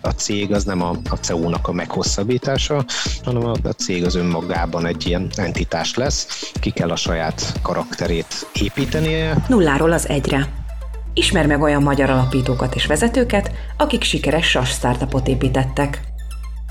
a cég az nem a, a CEU-nak a meghosszabbítása, hanem a, a cég az önmagában egy ilyen entitás lesz, ki kell a saját karakterét építenie. Nulláról az egyre. Ismer meg olyan magyar alapítókat és vezetőket, akik sikeres SAS startupot építettek.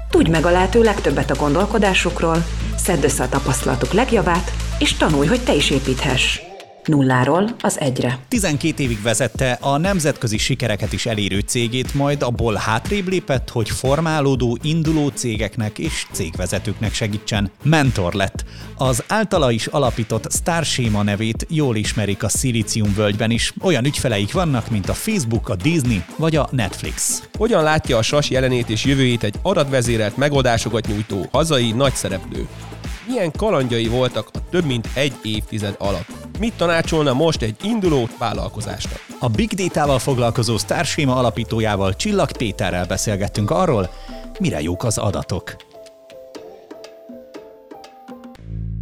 Tudj meg a lehető legtöbbet a gondolkodásukról, szedd össze a tapasztalatuk legjavát, és tanulj, hogy te is építhess nulláról az egyre. 12 évig vezette a nemzetközi sikereket is elérő cégét, majd abból hátrébb lépett, hogy formálódó, induló cégeknek és cégvezetőknek segítsen. Mentor lett. Az általa is alapított Starschema nevét jól ismerik a Szilícium völgyben is. Olyan ügyfeleik vannak, mint a Facebook, a Disney vagy a Netflix. Hogyan látja a SAS jelenét és jövőjét egy adatvezérelt megoldásokat nyújtó hazai nagyszereplő? milyen kalandjai voltak a több mint egy évtized alatt. Mit tanácsolna most egy induló vállalkozásnak? A Big Data-val foglalkozó Starschema alapítójával Csillag Péterrel beszélgettünk arról, mire jók az adatok.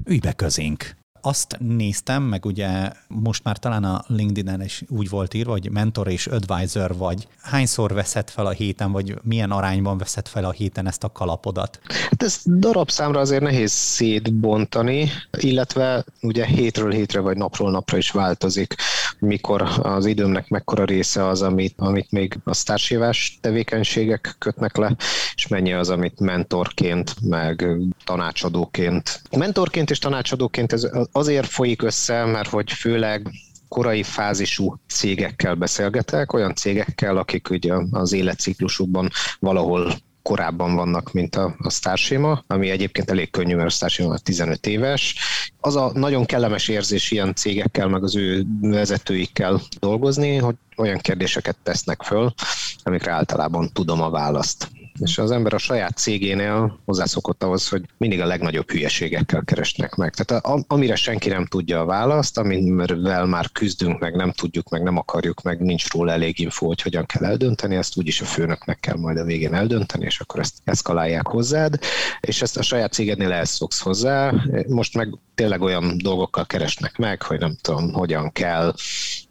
Ülj be közénk! Azt néztem, meg ugye most már talán a LinkedIn-en is úgy volt írva, hogy mentor és advisor vagy. Hányszor veszed fel a héten, vagy milyen arányban veszed fel a héten ezt a kalapodat? Hát ez darabszámra azért nehéz szétbontani, illetve ugye hétről hétre vagy napról napra is változik, mikor az időmnek mekkora része az, amit, amit még a sztársévás tevékenységek kötnek le, és mennyi az, amit mentorként, meg tanácsadóként. Mentorként és tanácsadóként ez azért folyik össze, mert hogy főleg korai fázisú cégekkel beszélgetek, olyan cégekkel, akik ugye az életciklusukban valahol korábban vannak, mint a, a Starshima, ami egyébként elég könnyű, mert a Starshima 15 éves. Az a nagyon kellemes érzés ilyen cégekkel, meg az ő vezetőikkel dolgozni, hogy olyan kérdéseket tesznek föl, amikre általában tudom a választ. És az ember a saját cégénél hozzászokott ahhoz, hogy mindig a legnagyobb hülyeségekkel keresnek meg. Tehát a, amire senki nem tudja a választ, amivel már küzdünk, meg nem tudjuk, meg nem akarjuk, meg nincs róla elég info, hogy hogyan kell eldönteni, ezt úgyis a főnöknek kell majd a végén eldönteni, és akkor ezt eszkalálják hozzád, és ezt a saját cégednél elszoksz hozzá. Most meg tényleg olyan dolgokkal keresnek meg, hogy nem tudom, hogyan kell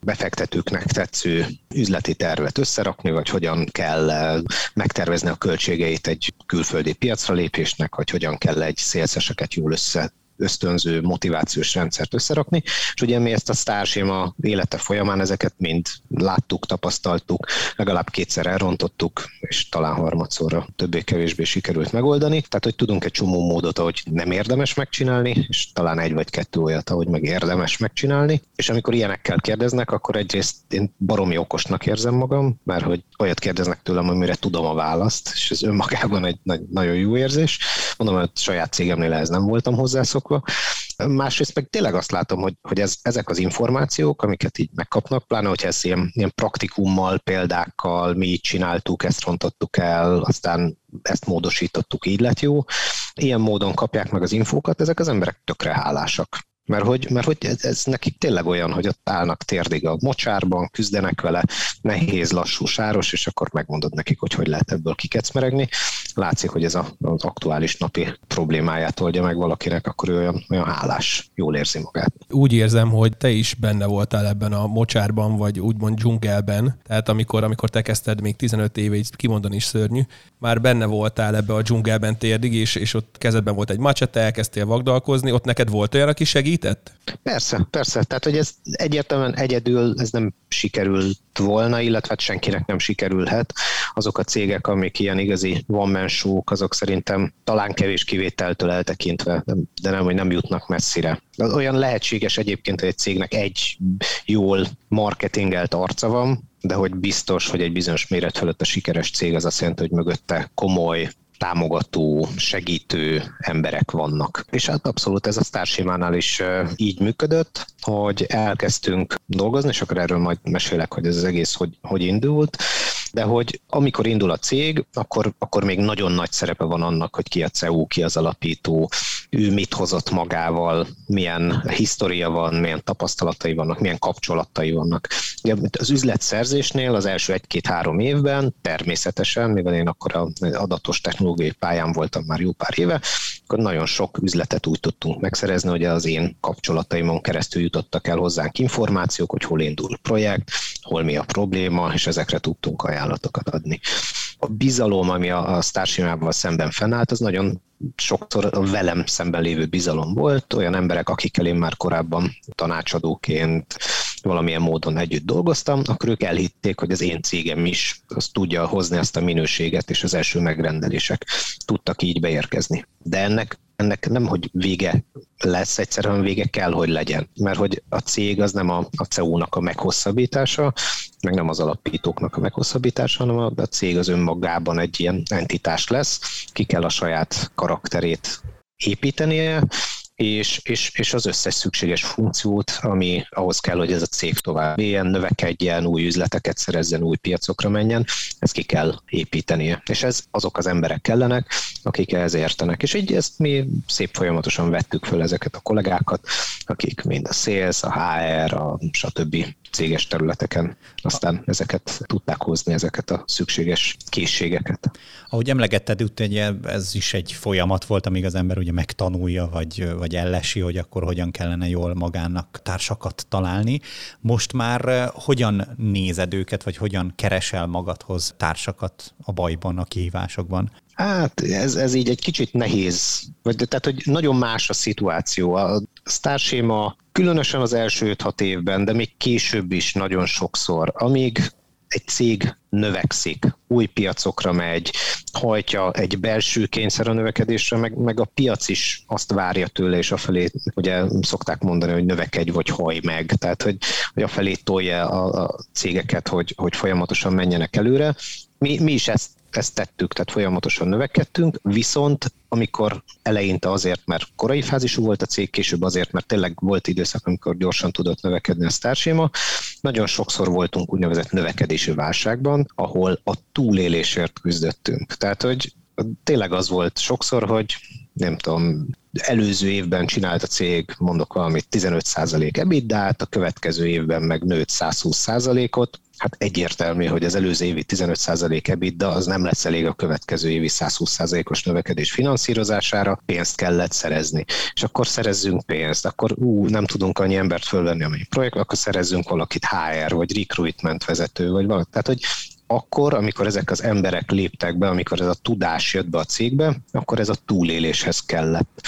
befektetőknek tetsző üzleti tervet összerakni, vagy hogyan kell eh, megtervezni a költségeit egy külföldi piacra lépésnek, vagy hogyan kell egy szélszeseket jól össze ösztönző motivációs rendszert összerakni, és ugye mi ezt a sztárséma élete folyamán ezeket mind láttuk, tapasztaltuk, legalább kétszer elrontottuk, és talán harmadszorra többé-kevésbé sikerült megoldani, tehát hogy tudunk egy csomó módot, ahogy nem érdemes megcsinálni, és talán egy vagy kettő olyat, ahogy meg érdemes megcsinálni, és amikor ilyenekkel kérdeznek, akkor egyrészt én baromi okosnak érzem magam, mert hogy olyat kérdeznek tőlem, amire tudom a választ, és ez önmagában egy nagyon jó érzés. Mondom, hogy saját cégemnél ez nem voltam hozzászok, megszokva. Másrészt meg tényleg azt látom, hogy, hogy ez, ezek az információk, amiket így megkapnak, pláne, hogyha ezt ilyen, ilyen praktikummal, példákkal, mi így csináltuk, ezt rontottuk el, aztán ezt módosítottuk, így lett jó. Ilyen módon kapják meg az infókat, ezek az emberek tökre hálásak. Mert hogy, mert hogy ez, ez nekik tényleg olyan, hogy ott állnak térdig a mocsárban, küzdenek vele, nehéz, lassú, sáros, és akkor megmondod nekik, hogy hogy lehet ebből kikecmeregni. Látszik, hogy ez a, az aktuális napi problémáját oldja meg valakinek, akkor ő olyan, olyan hálás, jól érzi magát. Úgy érzem, hogy te is benne voltál ebben a mocsárban, vagy úgymond dzsungelben. Tehát amikor, amikor te kezdted még 15 éve, így kimondani is szörnyű, már benne voltál ebbe a dzsungelben térdig, és, és ott kezedben volt egy macsete, elkezdtél vagdalkozni, ott neked volt olyan, aki segít segített? Persze, persze. Tehát, hogy ez egyértelműen egyedül ez nem sikerült volna, illetve hát senkinek nem sikerülhet. Azok a cégek, amik ilyen igazi one azok szerintem talán kevés kivételtől eltekintve, de nem, hogy nem jutnak messzire. Olyan lehetséges egyébként, hogy egy cégnek egy jól marketingelt arca van, de hogy biztos, hogy egy bizonyos méret fölött a sikeres cég az azt jelenti, hogy mögötte komoly támogató, segítő emberek vannak. És hát abszolút ez a Starsimánál is így működött, hogy elkezdtünk dolgozni, és akkor erről majd mesélek, hogy ez az egész hogy, hogy indult, de hogy amikor indul a cég, akkor, akkor még nagyon nagy szerepe van annak, hogy ki a CEU, ki az alapító, ő mit hozott magával, milyen história van, milyen tapasztalatai vannak, milyen kapcsolatai vannak. Ugye az üzletszerzésnél az első egy-két-három évben természetesen, mivel én akkor az adatos technológiai pályán voltam már jó pár éve, akkor nagyon sok üzletet úgy tudtunk megszerezni, hogy az én kapcsolataimon keresztül jutottak el hozzánk információk, hogy hol indul a projekt, hol mi a probléma, és ezekre tudtunk ajánlatokat adni. bizalom, ami a, a Starship-ával szemben fennállt, az nagyon sokszor a velem szemben lévő bizalom volt, olyan emberek, akikkel én már korábban tanácsadóként valamilyen módon együtt dolgoztam, akkor ők elhitték, hogy az én cégem is az tudja hozni azt a minőséget, és az első megrendelések tudtak így beérkezni. De ennek ennek nem, hogy vége lesz egyszerűen, vége kell, hogy legyen. Mert hogy a cég az nem a, a CEU-nak a meghosszabbítása, meg nem az alapítóknak a meghosszabbítása, hanem a, a cég az önmagában egy ilyen entitás lesz, ki kell a saját karakterét építenie, és, és, és az összes szükséges funkciót, ami ahhoz kell, hogy ez a cég tovább éljen, növekedjen, új üzleteket szerezzen, új piacokra menjen, ezt ki kell építenie. És ez azok az emberek kellenek, akik ehhez értenek. És így ezt mi szép folyamatosan vettük föl ezeket a kollégákat, akik mind a sales, a HR, a stb céges területeken aztán ezeket tudták hozni, ezeket a szükséges készségeket. Ahogy emlegetted, ugye ez is egy folyamat volt, amíg az ember ugye megtanulja, vagy, vagy ellesi, hogy akkor hogyan kellene jól magának társakat találni. Most már eh, hogyan nézed őket, vagy hogyan keresel magadhoz társakat a bajban, a kihívásokban? Hát ez, ez így egy kicsit nehéz, vagy, tehát hogy nagyon más a szituáció. A sztárséma különösen az első 5-6 évben, de még később is nagyon sokszor, amíg egy cég növekszik, új piacokra megy, hajtja egy belső kényszer a növekedésre, meg, meg a piac is azt várja tőle, és afelé, ugye szokták mondani, hogy növekedj vagy haj meg, tehát hogy, hogy afelé tolja a, a cégeket, hogy, hogy folyamatosan menjenek előre. Mi, mi is ezt ezt tettük, tehát folyamatosan növekedtünk, viszont amikor eleinte azért, mert korai fázisú volt a cég, később azért, mert tényleg volt időszak, amikor gyorsan tudott növekedni a sztárséma, nagyon sokszor voltunk úgynevezett növekedési válságban, ahol a túlélésért küzdöttünk. Tehát, hogy tényleg az volt sokszor, hogy nem tudom, előző évben csinált a cég, mondok valamit, 15% ebitdát, a következő évben meg nőtt 120%-ot, hát egyértelmű, hogy az előző évi 15% EBITDA az nem lesz elég a következő évi 120%-os növekedés finanszírozására, pénzt kellett szerezni. És akkor szerezzünk pénzt, akkor ú, nem tudunk annyi embert fölvenni, amely projekt, akkor szerezzünk valakit HR, vagy recruitment vezető, vagy valaki. Tehát, hogy akkor, amikor ezek az emberek léptek be, amikor ez a tudás jött be a cégbe, akkor ez a túléléshez kellett.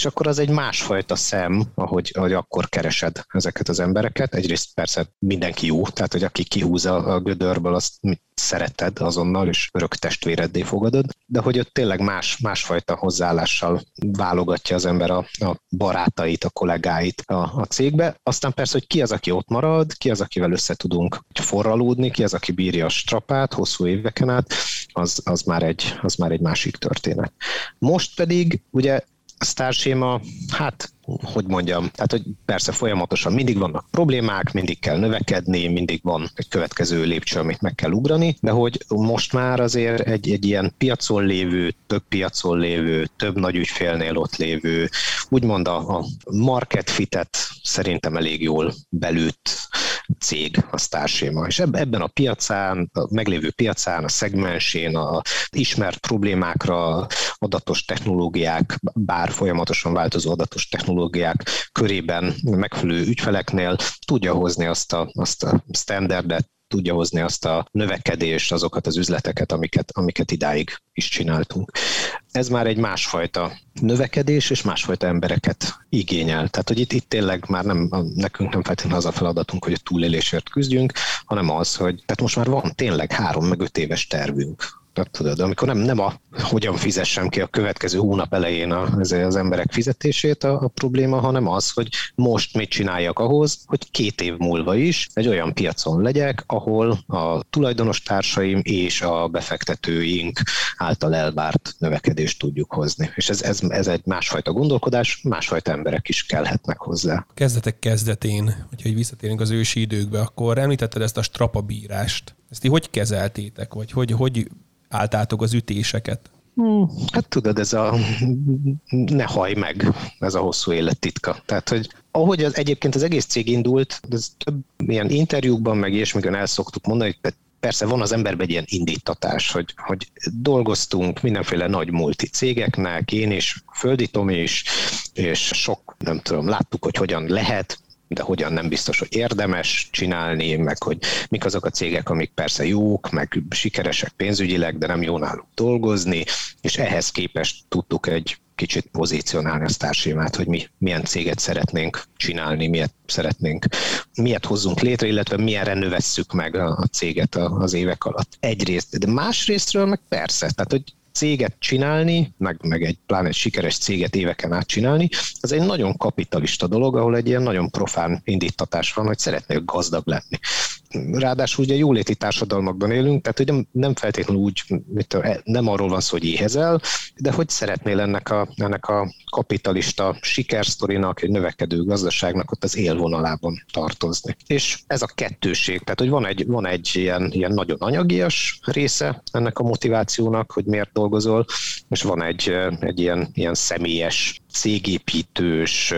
És akkor az egy másfajta szem, ahogy, ahogy akkor keresed ezeket az embereket. Egyrészt persze mindenki jó, tehát hogy aki kihúzza a gödörből, azt szereted azonnal, és örök testvéreddé fogadod, de hogy ott tényleg más, másfajta hozzáállással válogatja az ember a, a barátait, a kollégáit a, a cégbe. Aztán persze, hogy ki az, aki ott marad, ki az, akivel össze tudunk forralódni, ki az, aki bírja a strapát hosszú éveken át, az, az, már egy, az már egy másik történet. Most pedig ugye sztárséma, hát hogy mondjam, tehát hogy persze folyamatosan mindig vannak problémák, mindig kell növekedni, mindig van egy következő lépcső, amit meg kell ugrani, de hogy most már azért egy, egy ilyen piacon lévő, több piacon lévő, több nagy ügyfélnél ott lévő, úgymond a, a market fitet szerintem elég jól belőtt cég, a Starséma. És ebben a piacán, a meglévő piacán, a szegmensén, a ismert problémákra adatos technológiák, bár folyamatosan változó adatos technológiák körében megfelelő ügyfeleknél tudja hozni azt a, azt a standardet, tudja hozni azt a növekedést, azokat az üzleteket, amiket, amiket idáig is csináltunk. Ez már egy másfajta növekedés, és másfajta embereket igényel. Tehát, hogy itt, itt tényleg már nem, nekünk nem feltétlenül az a feladatunk, hogy a túlélésért küzdjünk, hanem az, hogy tehát most már van tényleg három meg öt éves tervünk tehát tudod, amikor nem, nem a hogyan fizessem ki a következő hónap elején a, az emberek fizetését a, a probléma, hanem az, hogy most mit csináljak ahhoz, hogy két év múlva is egy olyan piacon legyek, ahol a tulajdonos társaim és a befektetőink által elvárt növekedést tudjuk hozni. És ez, ez, ez egy másfajta gondolkodás, másfajta emberek is kellhetnek hozzá. Kezdetek kezdetén, hogyha visszatérünk az ősi időkbe, akkor említetted ezt a strapabírást. Ezt ti hogy kezeltétek, vagy hogy, hogy álltátok az ütéseket? Hmm, hát tudod, ez a ne haj meg, ez a hosszú élet titka. Tehát, hogy ahogy az, egyébként az egész cég indult, ez több ilyen interjúkban, meg ilyesmikön el szoktuk mondani, hogy persze van az emberben egy ilyen indítatás, hogy, hogy dolgoztunk mindenféle nagy multi cégeknek, én is, Földi Tomi is, és sok, nem tudom, láttuk, hogy hogyan lehet, de hogyan nem biztos, hogy érdemes csinálni, meg hogy mik azok a cégek, amik persze jók, meg sikeresek pénzügyileg, de nem jó náluk dolgozni, és ehhez képest tudtuk egy kicsit pozícionálni a sztársémát, hogy mi milyen céget szeretnénk csinálni, miért szeretnénk, miért hozzunk létre, illetve milyenre növesszük meg a, a céget az évek alatt. Egyrészt, de másrésztről meg persze, tehát hogy céget csinálni, meg, meg egy pláne egy sikeres céget éveken át csinálni, az egy nagyon kapitalista dolog, ahol egy ilyen nagyon profán indítatás van, hogy szeretnél gazdag lenni ráadásul ugye jóléti társadalmakban élünk, tehát hogy nem feltétlenül úgy, mit, nem arról van szó, hogy éhezel, de hogy szeretnél ennek a, ennek a kapitalista sikersztorinak, egy növekedő gazdaságnak ott az élvonalában tartozni. És ez a kettőség, tehát hogy van egy, van egy ilyen, ilyen nagyon anyagias része ennek a motivációnak, hogy miért dolgozol, és van egy, egy ilyen, ilyen személyes, cégépítős,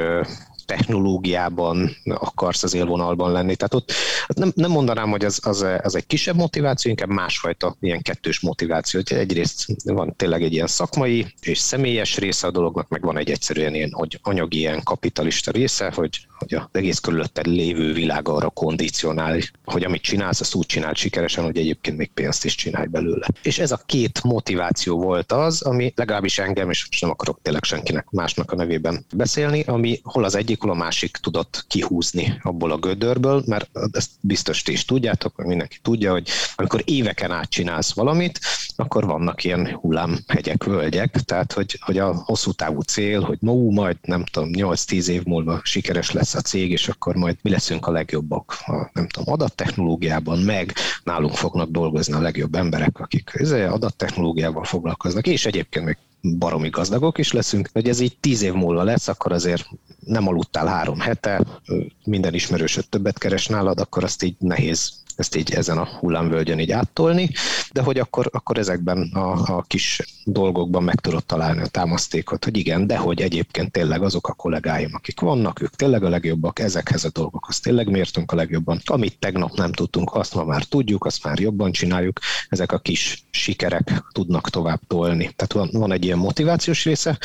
technológiában akarsz az élvonalban lenni. Tehát ott nem, nem mondanám, hogy az, az, az egy kisebb motiváció, inkább másfajta ilyen kettős motiváció. Egyrészt van tényleg egy ilyen szakmai és személyes része a dolognak, meg van egy egyszerűen ilyen hogy anyagi, ilyen kapitalista része, hogy, hogy az egész körülötted lévő világ arra kondicionál, hogy amit csinálsz, azt úgy csinál sikeresen, hogy egyébként még pénzt is csinálj belőle. És ez a két motiváció volt az, ami legalábbis engem, és most nem akarok tényleg senkinek másnak a nevében beszélni, ami hol az egyik, hol a másik tudott kihúzni abból a gödörből, mert ezt biztos ti is tudjátok, hogy mindenki tudja, hogy amikor éveken át csinálsz valamit, akkor vannak ilyen hullámhegyek, völgyek, tehát hogy, hogy a hosszú távú cél, hogy ma majd nem tudom, 8-10 év múlva sikeres lesz a cég, és akkor majd mi leszünk a legjobbak a, nem tudom, adattechnológiában, meg nálunk fognak dolgozni a legjobb emberek, akik adattechnológiával foglalkoznak, és egyébként még baromi gazdagok is leszünk, hogy ez így tíz év múlva lesz, akkor azért nem aludtál három hete, minden ismerősöd többet keres nálad, akkor azt így nehéz ezt így ezen a hullámvölgyön így áttolni, de hogy akkor, akkor ezekben a, a kis dolgokban meg tudod találni a támasztékot, hogy igen, de hogy egyébként tényleg azok a kollégáim, akik vannak, ők tényleg a legjobbak, ezekhez a dolgokhoz tényleg mértünk a legjobban. Amit tegnap nem tudtunk, azt ma már tudjuk, azt már jobban csináljuk, ezek a kis sikerek tudnak tovább tolni. Tehát van, van egy ilyen motivációs része,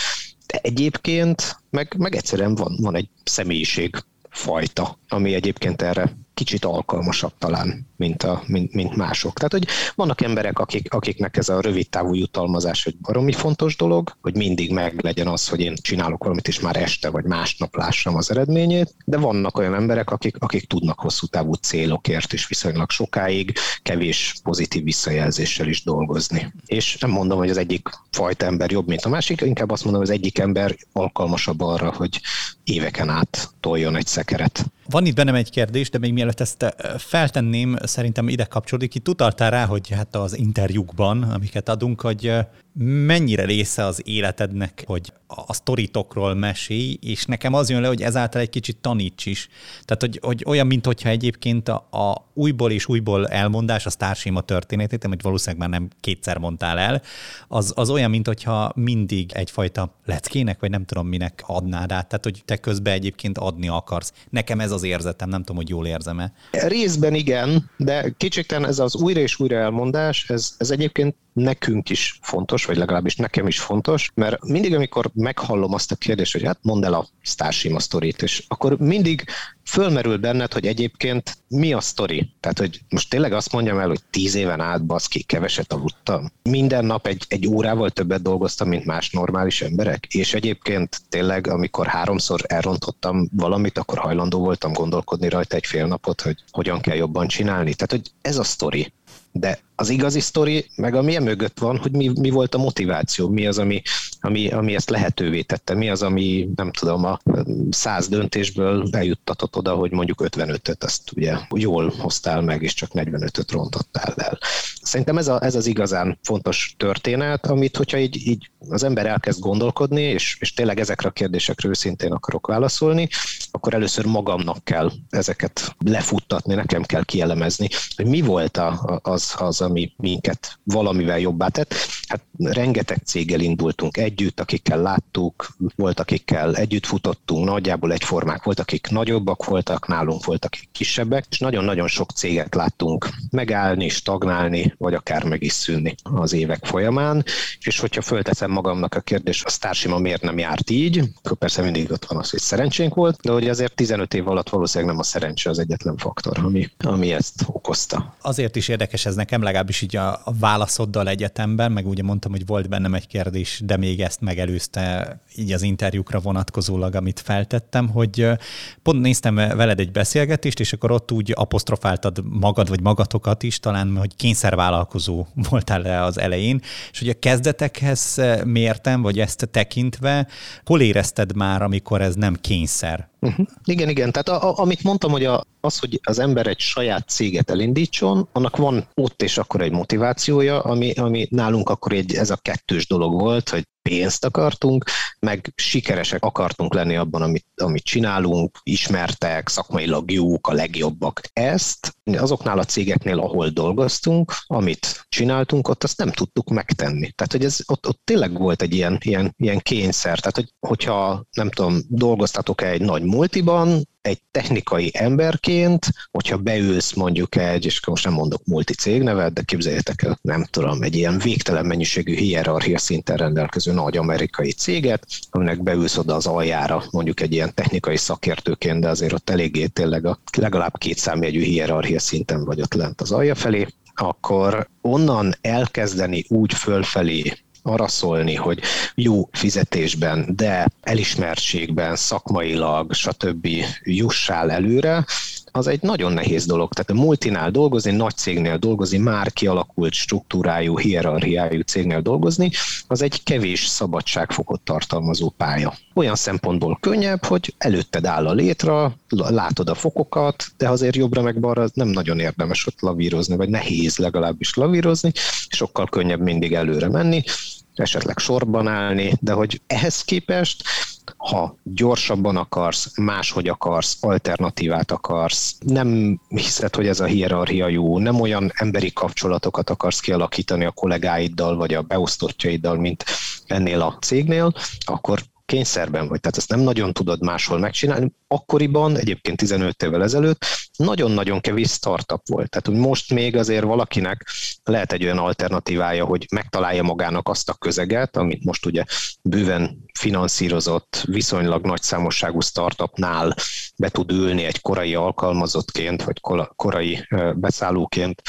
de egyébként meg, meg egyszerűen van, van egy személyiség fajta, ami egyébként erre kicsit alkalmasabb talán, mint, a, mint, mint mások. Tehát, hogy vannak emberek, akik, akiknek ez a rövid távú jutalmazás egy baromi fontos dolog, hogy mindig meg legyen az, hogy én csinálok valamit, és már este vagy másnap lássam az eredményét, de vannak olyan emberek, akik, akik tudnak hosszú távú célokért is viszonylag sokáig, kevés pozitív visszajelzéssel is dolgozni. És nem mondom, hogy az egyik fajta ember jobb, mint a másik, inkább azt mondom, hogy az egyik ember alkalmasabb arra, hogy éveken át toljon egy szekeret. Van itt bennem egy kérdés, de még mielőtt ezt eh, feltenném, szerintem ide kapcsolódik. Itt utaltál rá, hogy hát az interjúkban, amiket adunk, hogy eh, mennyire része az életednek, hogy a sztoritokról mesélj, és nekem az jön le, hogy ezáltal egy kicsit taníts is. Tehát, hogy, hogy olyan, mint hogyha egyébként a, a újból és újból elmondás, a sztárséma történetét, amit valószínűleg már nem kétszer mondtál el, az, az olyan, mint hogyha mindig egyfajta leckének, vagy nem tudom minek adnád át, tehát, hogy te közben egyébként adni akarsz. Nekem ez az érzetem, nem tudom, hogy jól érzem-e. Részben igen, de kicsikten ez az újra és újra elmondás, ez, ez egyébként nekünk is fontos, vagy legalábbis nekem is fontos, mert mindig, amikor meghallom azt a kérdést, hogy hát mondd el a Starshima sztorit, és akkor mindig fölmerül benned, hogy egyébként mi a sztori? Tehát, hogy most tényleg azt mondjam el, hogy tíz éven át baszki, keveset aludtam. Minden nap egy, egy órával többet dolgoztam, mint más normális emberek, és egyébként tényleg, amikor háromszor elrontottam valamit, akkor hajlandó voltam gondolkodni rajta egy fél napot, hogy hogyan kell jobban csinálni. Tehát, hogy ez a sztori. De az igazi sztori, meg ami mögött van, hogy mi, mi volt a motiváció, mi az, ami, ami, ami ezt lehetővé tette, mi az, ami nem tudom, a száz döntésből eljuttatott oda, hogy mondjuk 55-öt azt ugye jól hoztál meg, és csak 45-öt rontottál el. Szerintem ez, a, ez az igazán fontos történet, amit hogyha így, így az ember elkezd gondolkodni, és, és tényleg ezekre a kérdésekre őszintén akarok válaszolni, akkor először magamnak kell ezeket lefuttatni, nekem kell kielemezni, hogy mi volt a, az, az, ami minket valamivel jobbá tett. Hát rengeteg céggel indultunk együtt, akikkel láttuk, volt akikkel együtt futottunk, nagyjából egyformák volt, akik nagyobbak voltak, nálunk voltak akik kisebbek, és nagyon-nagyon sok céget láttunk megállni, stagnálni, vagy akár meg is szűnni az évek folyamán, és hogyha fölteszem magamnak a kérdést, a Starsima miért nem járt így, akkor persze mindig ott van az, hogy szerencsénk volt, de hogy azért 15 év alatt valószínűleg nem a szerencse az egyetlen faktor, ami, ami ezt okozta. Azért is érdekes ez nekem, legalábbis így a, válaszoddal egyetemben, meg ugye mondtam, hogy volt bennem egy kérdés, de még ezt megelőzte így az interjúkra vonatkozólag, amit feltettem, hogy pont néztem veled egy beszélgetést, és akkor ott úgy apostrofáltad magad, vagy magatokat is, talán, hogy kényszervállalkozó voltál le az elején, és hogy a kezdetekhez mértem, vagy ezt tekintve, hol érezted már, amikor ez nem kényszer? Uh-huh. Igen, igen. Tehát a, a, amit mondtam, hogy a, az, hogy az ember egy saját céget elindítson, annak van ott és akkor egy motivációja, ami, ami nálunk akkor egy, ez a kettős dolog volt, hogy pénzt akartunk, meg sikeresek akartunk lenni abban, amit, amit csinálunk, ismertek, szakmailag jók, a legjobbak. Ezt azoknál a cégeknél, ahol dolgoztunk, amit csináltunk, ott azt nem tudtuk megtenni. Tehát, hogy ez ott, ott tényleg volt egy ilyen, ilyen, ilyen kényszer. Tehát, hogy, hogyha nem tudom, dolgoztatok egy nagy multiban, egy technikai emberként, hogyha beülsz mondjuk egy, és most nem mondok multicég nevet, de képzeljétek el, nem tudom, egy ilyen végtelen mennyiségű hierarchia szinten rendelkező nagy amerikai céget, aminek beülsz oda az aljára, mondjuk egy ilyen technikai szakértőként, de azért ott eléggé tényleg a legalább két számjegyű hierarchia szinten vagy ott lent az alja felé, akkor onnan elkezdeni úgy fölfelé arra szólni, hogy jó fizetésben, de elismertségben, szakmailag, stb. jussál előre, az egy nagyon nehéz dolog. Tehát a multinál dolgozni, nagy cégnél dolgozni, már kialakult struktúrájú, hierarchiájú cégnél dolgozni, az egy kevés szabadságfokot tartalmazó pálya. Olyan szempontból könnyebb, hogy előtted áll a létre, látod a fokokat, de azért jobbra meg balra nem nagyon érdemes ott lavírozni, vagy nehéz legalábbis lavírozni, sokkal könnyebb mindig előre menni, esetleg sorban állni, de hogy ehhez képest ha gyorsabban akarsz, máshogy akarsz, alternatívát akarsz, nem hiszed, hogy ez a hierarchia jó, nem olyan emberi kapcsolatokat akarsz kialakítani a kollégáiddal, vagy a beosztottjaiddal, mint ennél a cégnél, akkor kényszerben vagy, tehát ezt nem nagyon tudod máshol megcsinálni. Akkoriban, egyébként 15 évvel ezelőtt, nagyon-nagyon kevés startup volt. Tehát, hogy most még azért valakinek lehet egy olyan alternatívája, hogy megtalálja magának azt a közeget, amit most ugye bőven finanszírozott, viszonylag nagy számosságú startupnál be tud ülni egy korai alkalmazottként, vagy korai beszállóként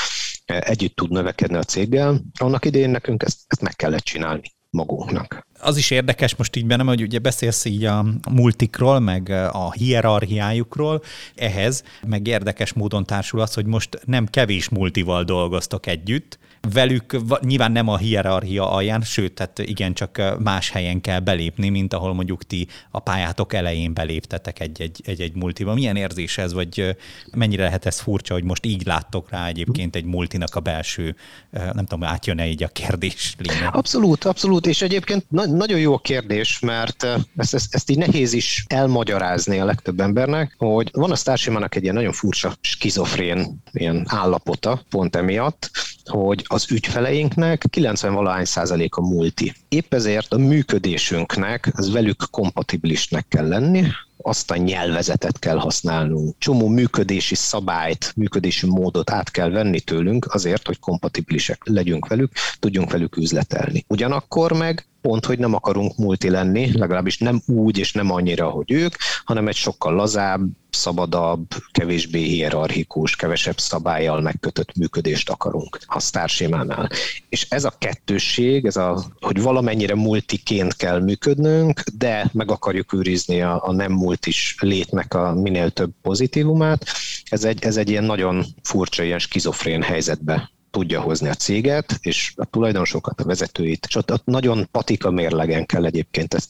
együtt tud növekedni a céggel. Annak idején nekünk ezt, ezt meg kellett csinálni magunknak. Az is érdekes most így bennem, hogy ugye beszélsz így a multikról, meg a hierarchiájukról, ehhez meg érdekes módon társul az, hogy most nem kevés multival dolgoztok együtt, velük nyilván nem a hierarchia alján, sőt, tehát igen, csak más helyen kell belépni, mint ahol mondjuk ti a pályátok elején beléptetek egy-egy, multiba. Milyen érzés ez, vagy mennyire lehet ez furcsa, hogy most így láttok rá egyébként egy multinak a belső, nem tudom, átjön-e így a kérdés lényeg? Abszolút, abszolút, és egyébként na- nagyon jó a kérdés, mert ezt, ezt, ezt így nehéz is elmagyarázni a legtöbb embernek, hogy van a Starsimának egy ilyen nagyon furcsa skizofrén ilyen állapota, pont emiatt, hogy az ügyfeleinknek 90-valahány százalék a multi. Épp ezért a működésünknek az velük kompatibilisnek kell lenni, azt a nyelvezetet kell használnunk. Csomó működési szabályt, működési módot át kell venni tőlünk azért, hogy kompatibilisek legyünk velük, tudjunk velük üzletelni. Ugyanakkor meg pont, hogy nem akarunk multi lenni, legalábbis nem úgy és nem annyira, hogy ők, hanem egy sokkal lazább, szabadabb, kevésbé hierarchikus, kevesebb szabályjal megkötött működést akarunk a sztársémánál. És ez a kettősség, ez a, hogy valamennyire multiként kell működnünk, de meg akarjuk őrizni a, a nem multis létnek a minél több pozitívumát, ez egy, ez egy ilyen nagyon furcsa, ilyen skizofrén helyzetbe tudja hozni a céget, és a tulajdonosokat, a vezetőit, és ott, ott nagyon patika mérlegen kell egyébként ezt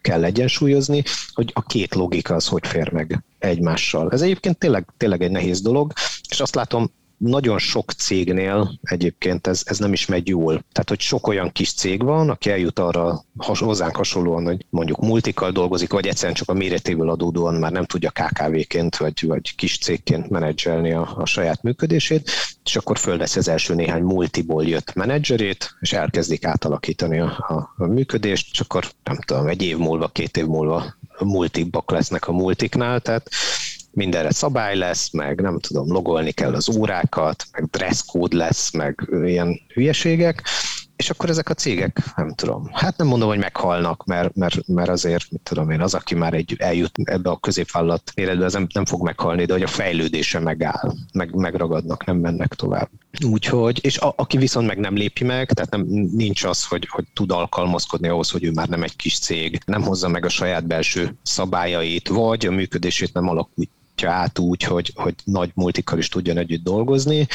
kell egyensúlyozni, hogy a két logika az hogy fér meg egymással. Ez egyébként tényleg, tényleg egy nehéz dolog, és azt látom nagyon sok cégnél egyébként ez, ez nem is megy jól. Tehát, hogy sok olyan kis cég van, aki eljut arra has, hozzánk hasonlóan, hogy mondjuk multikkal dolgozik, vagy egyszerűen csak a méretéből adódóan már nem tudja KKV-ként vagy, vagy kis cégként menedzselni a, a saját működését, és akkor fölveszi az első néhány multiból jött menedzserét, és elkezdik átalakítani a, a, a működést, és akkor nem tudom, egy év múlva, két év múlva multibak lesznek a multiknál, tehát mindenre szabály lesz, meg nem tudom, logolni kell az órákat, meg code lesz, meg ilyen hülyeségek, és akkor ezek a cégek, nem tudom, hát nem mondom, hogy meghalnak, mert, mert, mert azért, mit tudom én, az, aki már egy, eljut ebbe a középvállalat méretbe, az nem, nem fog meghalni, de hogy a fejlődése megáll, meg, megragadnak, nem mennek tovább. Úgyhogy, és a, aki viszont meg nem lépi meg, tehát nem, nincs az, hogy, hogy tud alkalmazkodni ahhoz, hogy ő már nem egy kis cég, nem hozza meg a saját belső szabályait, vagy a működését nem alakít át úgy, hogy, hogy nagy multikkal is tudjon együtt dolgozni,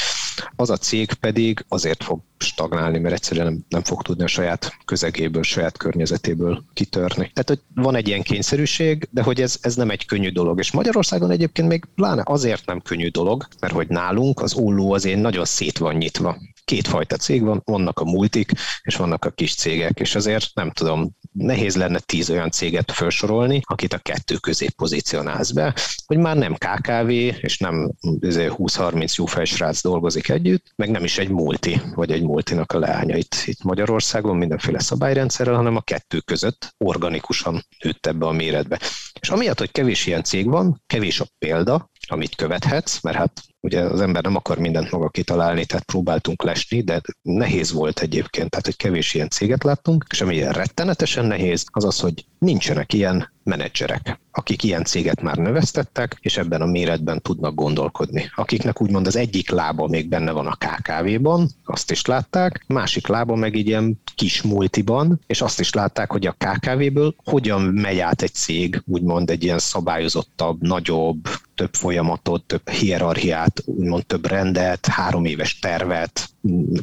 az a cég pedig azért fog stagnálni, mert egyszerűen nem, nem fog tudni a saját közegéből, saját környezetéből kitörni. Tehát, hogy van egy ilyen kényszerűség, de hogy ez, ez nem egy könnyű dolog. És Magyarországon egyébként még pláne azért nem könnyű dolog, mert hogy nálunk az olló azért nagyon szét van nyitva kétfajta cég van, vannak a multik, és vannak a kis cégek, és azért nem tudom, nehéz lenne tíz olyan céget felsorolni, akit a kettő közé pozícionálsz be, hogy már nem KKV, és nem 20-30 jó felsrác dolgozik együtt, meg nem is egy multi, vagy egy multinak a leánya itt, itt Magyarországon mindenféle szabályrendszerrel, hanem a kettő között organikusan nőtt ebbe a méretbe. És amiatt, hogy kevés ilyen cég van, kevés a példa, amit követhetsz, mert hát ugye az ember nem akar mindent maga kitalálni, tehát próbáltunk lesni, de nehéz volt egyébként, tehát hogy kevés ilyen céget láttunk, és ami rettenetesen nehéz, az az, hogy nincsenek ilyen menedzserek, akik ilyen céget már növesztettek, és ebben a méretben tudnak gondolkodni. Akiknek úgymond az egyik lába még benne van a KKV-ban, azt is látták, másik lába meg így ilyen kis multiban, és azt is látták, hogy a KKV-ből hogyan megy át egy cég, úgymond egy ilyen szabályozottabb, nagyobb, több folyamatot, több hierarchiát, úgymond több rendet, három éves tervet,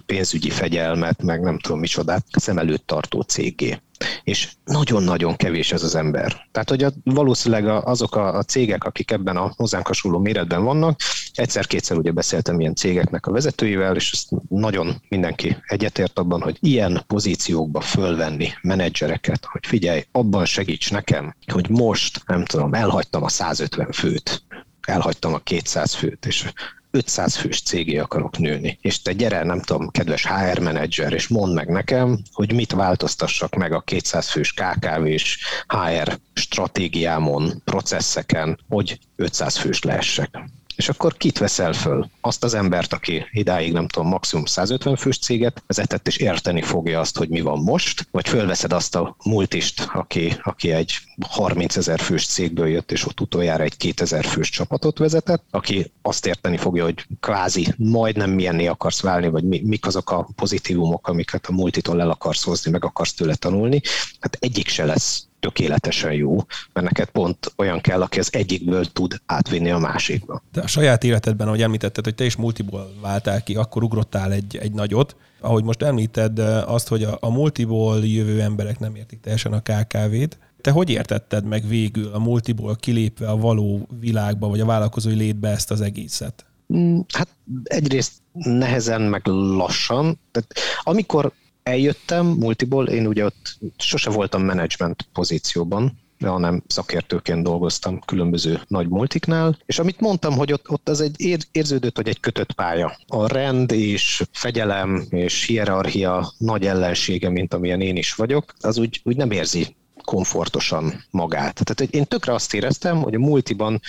pénzügyi fegyelmet, meg nem tudom micsodát szem előtt tartó cégé és nagyon-nagyon kevés ez az ember. Tehát, hogy a, valószínűleg azok a, a cégek, akik ebben a hozzánk hasonló méretben vannak, egyszer-kétszer ugye beszéltem ilyen cégeknek a vezetőivel, és ezt nagyon mindenki egyetért abban, hogy ilyen pozíciókba fölvenni menedzsereket, hogy figyelj, abban segíts nekem, hogy most, nem tudom, elhagytam a 150 főt, elhagytam a 200 főt, és 500 fős cégé akarok nőni, és te gyere, nem tudom, kedves HR menedzser, és mondd meg nekem, hogy mit változtassak meg a 200 fős KKV-s HR stratégiámon, processzeken, hogy 500 fős lehessek és akkor kit veszel föl? Azt az embert, aki idáig nem tudom, maximum 150 fős céget vezetett, és érteni fogja azt, hogy mi van most, vagy fölveszed azt a multist, aki, aki egy 30 ezer fős cégből jött, és ott utoljára egy 2000 fős csapatot vezetett, aki azt érteni fogja, hogy kvázi majdnem milyenné akarsz válni, vagy mi, mik azok a pozitívumok, amiket a multitól el akarsz hozni, meg akarsz tőle tanulni. Hát egyik se lesz tökéletesen jó, mert neked pont olyan kell, aki az egyikből tud átvinni a másikba. De a saját életedben, ahogy említetted, hogy te is multiból váltál ki, akkor ugrottál egy, egy nagyot. Ahogy most említed azt, hogy a, a multiból jövő emberek nem értik teljesen a KKV-t, te hogy értetted meg végül a multiból kilépve a való világba, vagy a vállalkozói létbe ezt az egészet? Mm, hát egyrészt nehezen, meg lassan. Tehát amikor eljöttem multiból, én ugye ott sose voltam management pozícióban, hanem szakértőként dolgoztam különböző nagy multiknál, és amit mondtam, hogy ott, ott az egy érződött, hogy egy kötött pálya. A rend és fegyelem és hierarchia nagy ellensége, mint amilyen én is vagyok, az úgy, úgy nem érzi komfortosan magát. Tehát én tökre azt éreztem, hogy a multiban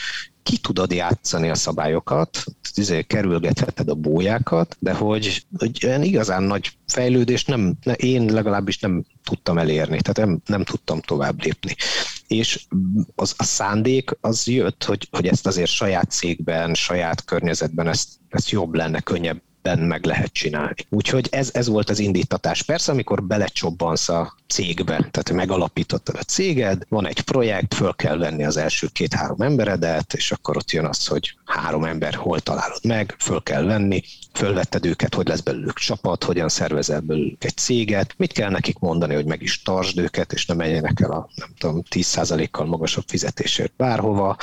ki tudod játszani a szabályokat, izé, kerülgetheted a bójákat, de hogy, hogy olyan igazán nagy fejlődést nem, ne, én legalábbis nem tudtam elérni, tehát nem, nem tudtam tovább lépni. És az, a szándék az jött, hogy, hogy ezt azért saját cégben, saját környezetben ezt, ezt jobb lenne, könnyebb ben meg lehet csinálni. Úgyhogy ez, ez volt az indítatás. Persze, amikor belecsobbansz a cégbe, tehát megalapítottad a céged, van egy projekt, föl kell venni az első két-három emberedet, és akkor ott jön az, hogy három ember hol találod meg, föl kell venni, fölvetted őket, hogy lesz belőlük csapat, hogyan szervezel belőlük egy céget, mit kell nekik mondani, hogy meg is tartsd őket, és ne menjenek el a nem tudom, 10%-kal magasabb fizetésért bárhova,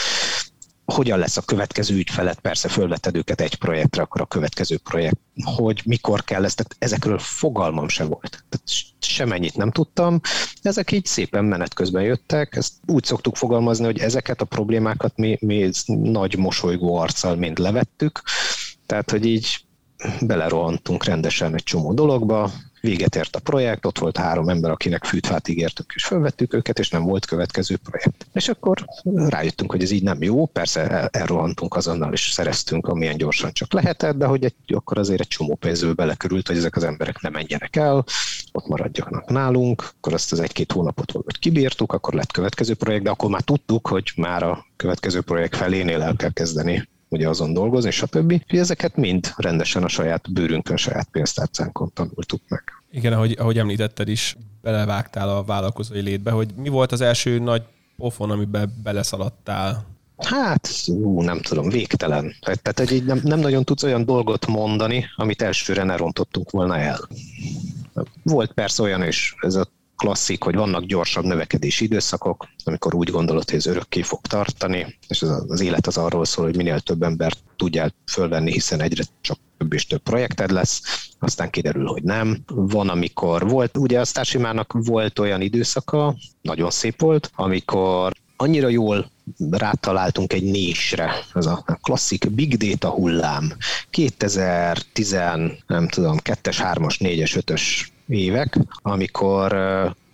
hogyan lesz a következő ügyfelet, persze fölvetted őket egy projektre, akkor a következő projekt, hogy mikor kell ezt, tehát ezekről fogalmam se volt. Tehát semennyit nem tudtam, ezek így szépen menet közben jöttek, ezt úgy szoktuk fogalmazni, hogy ezeket a problémákat mi, mi nagy mosolygó arccal mind levettük, tehát hogy így belerohantunk rendesen egy csomó dologba, véget ért a projekt, ott volt három ember, akinek fűtfát ígértük, és felvettük őket, és nem volt következő projekt. És akkor rájöttünk, hogy ez így nem jó, persze el, elrohantunk azonnal, és szereztünk, amilyen gyorsan csak lehetett, de hogy egy, akkor azért egy csomó pénzből belekörült, hogy ezek az emberek nem menjenek el, ott maradjanak nálunk, akkor azt az egy-két hónapot valahogy kibírtuk, akkor lett következő projekt, de akkor már tudtuk, hogy már a következő projekt felénél el kell kezdeni ugye azon dolgozni, stb. Úgyhogy ezeket mind rendesen a saját bőrünkön, saját pénztárcánkon tanultuk meg. Igen, ahogy, ahogy említetted is, belevágtál a vállalkozói létbe, hogy mi volt az első nagy pofon, amiben beleszaladtál? Hát, ú, nem tudom, végtelen. Tehát hogy így nem, nem nagyon tudsz olyan dolgot mondani, amit elsőre ne rontottunk volna el. Volt persze olyan is, ez a klasszik, hogy vannak gyorsabb növekedési időszakok, amikor úgy gondolod, hogy ez örökké fog tartani, és az, az élet az arról szól, hogy minél több embert tudjál fölvenni, hiszen egyre csak több és több projekted lesz, aztán kiderül, hogy nem. Van, amikor volt, ugye a Starsimának volt olyan időszaka, nagyon szép volt, amikor annyira jól rátaláltunk egy nésre, ez a klasszik big data hullám. 2010, nem tudom, 2-es, 3-as, 4-es, 5-ös évek, amikor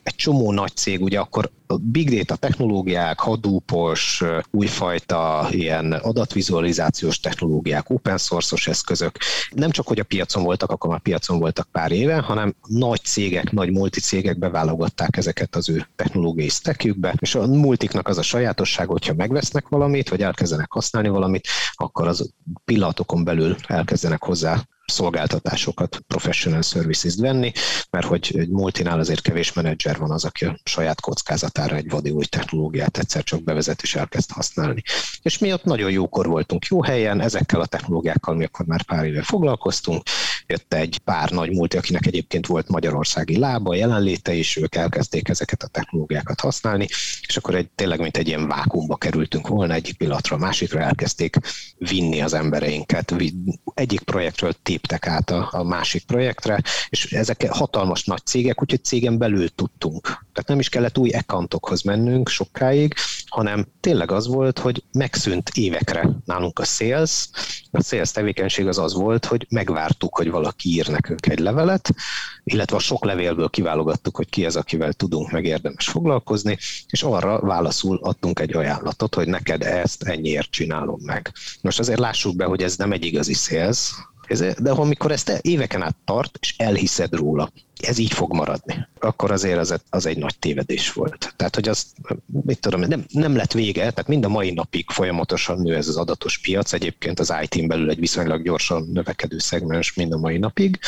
egy csomó nagy cég, ugye akkor a big data technológiák, Hadoopos, újfajta ilyen adatvizualizációs technológiák, open source-os eszközök, nem csak hogy a piacon voltak, akkor már piacon voltak pár éve, hanem nagy cégek, nagy multicégek beválogatták ezeket az ő technológiai stackjükbe, és a multiknak az a sajátosság, hogyha megvesznek valamit, vagy elkezdenek használni valamit, akkor az pillanatokon belül elkezdenek hozzá szolgáltatásokat, professional services venni, mert hogy egy multinál azért kevés menedzser van az, aki a saját kockázatára egy vadi új technológiát egyszer csak bevezet és elkezd használni. És mi ott nagyon jókor voltunk jó helyen, ezekkel a technológiákkal mi akkor már pár éve foglalkoztunk, jött egy pár nagy multi, akinek egyébként volt magyarországi lába, jelenléte is, ők elkezdték ezeket a technológiákat használni, és akkor egy, tényleg mint egy ilyen vákumba kerültünk volna, egyik pillanatra a másikra elkezdték vinni az embereinket. Egyik projektről léptek át a, a másik projektre, és ezek hatalmas nagy cégek, úgyhogy cégen belül tudtunk. Tehát nem is kellett új accountokhoz mennünk sokáig, hanem tényleg az volt, hogy megszűnt évekre nálunk a sales. A sales tevékenység az az volt, hogy megvártuk, hogy valaki ír nekünk egy levelet, illetve a sok levélből kiválogattuk, hogy ki az, akivel tudunk meg érdemes foglalkozni, és arra válaszul adtunk egy ajánlatot, hogy neked ezt ennyiért csinálom meg. Most azért lássuk be, hogy ez nem egy igazi sales, de amikor ezt éveken át tart, és elhiszed róla, ez így fog maradni, akkor azért az, az egy nagy tévedés volt. Tehát, hogy az, mit tudom, nem, nem lett vége, tehát mind a mai napig folyamatosan nő ez az adatos piac, egyébként az IT-n belül egy viszonylag gyorsan növekedő szegmens mind a mai napig,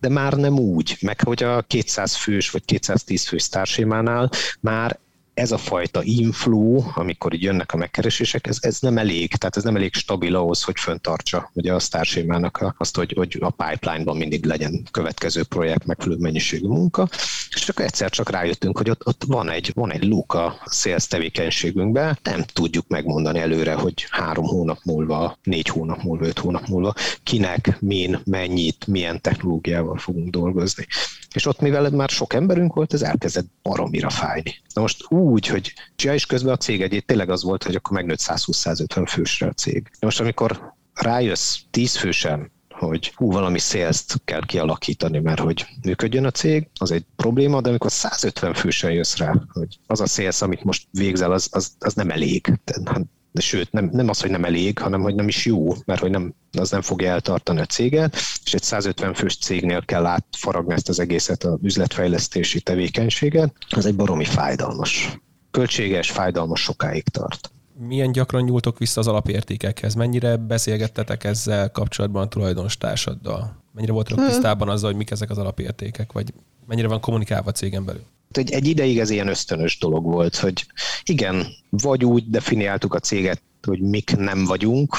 de már nem úgy, meg hogy a 200 fős vagy 210 fős társémánál már ez a fajta inflow, amikor így jönnek a megkeresések, ez, ez nem elég, tehát ez nem elég stabil ahhoz, hogy föntartsa ugye a sztársémának azt, hogy, hogy a pipeline-ban mindig legyen következő projekt, megfelelő mennyiségű munka, és akkor egyszer csak rájöttünk, hogy ott, ott van egy, van egy luka a sales tevékenységünkben, nem tudjuk megmondani előre, hogy három hónap múlva, négy hónap múlva, öt hónap múlva, kinek, min, mennyit, milyen technológiával fogunk dolgozni. És ott, mivel már sok emberünk volt, ez elkezdett baromira fájni. Na most úgy, hogy csinálj is közben a cég egyét tényleg az volt, hogy akkor megnőtt 120-150 fősre a cég. Na most amikor rájössz 10 fősen, hogy hú, valami sales kell kialakítani, mert hogy működjön a cég, az egy probléma, de amikor 150 fősen jössz rá, hogy az a sales, amit most végzel, az, az, az nem elég. Hát de sőt, nem, nem az, hogy nem elég, hanem hogy nem is jó, mert hogy nem, az nem fogja eltartani a céget, és egy 150 fős cégnél kell átfaragni ezt az egészet, a üzletfejlesztési tevékenységet, az egy baromi fájdalmas. Költséges, fájdalmas sokáig tart. Milyen gyakran nyúltok vissza az alapértékekhez? Mennyire beszélgettetek ezzel kapcsolatban a tulajdonstársaddal? Mennyire voltak hmm. tisztában azzal, hogy mik ezek az alapértékek, vagy mennyire van kommunikálva a cégen belül? egy, egy ideig ez ilyen ösztönös dolog volt, hogy igen, vagy úgy definiáltuk a céget, hogy mik nem vagyunk,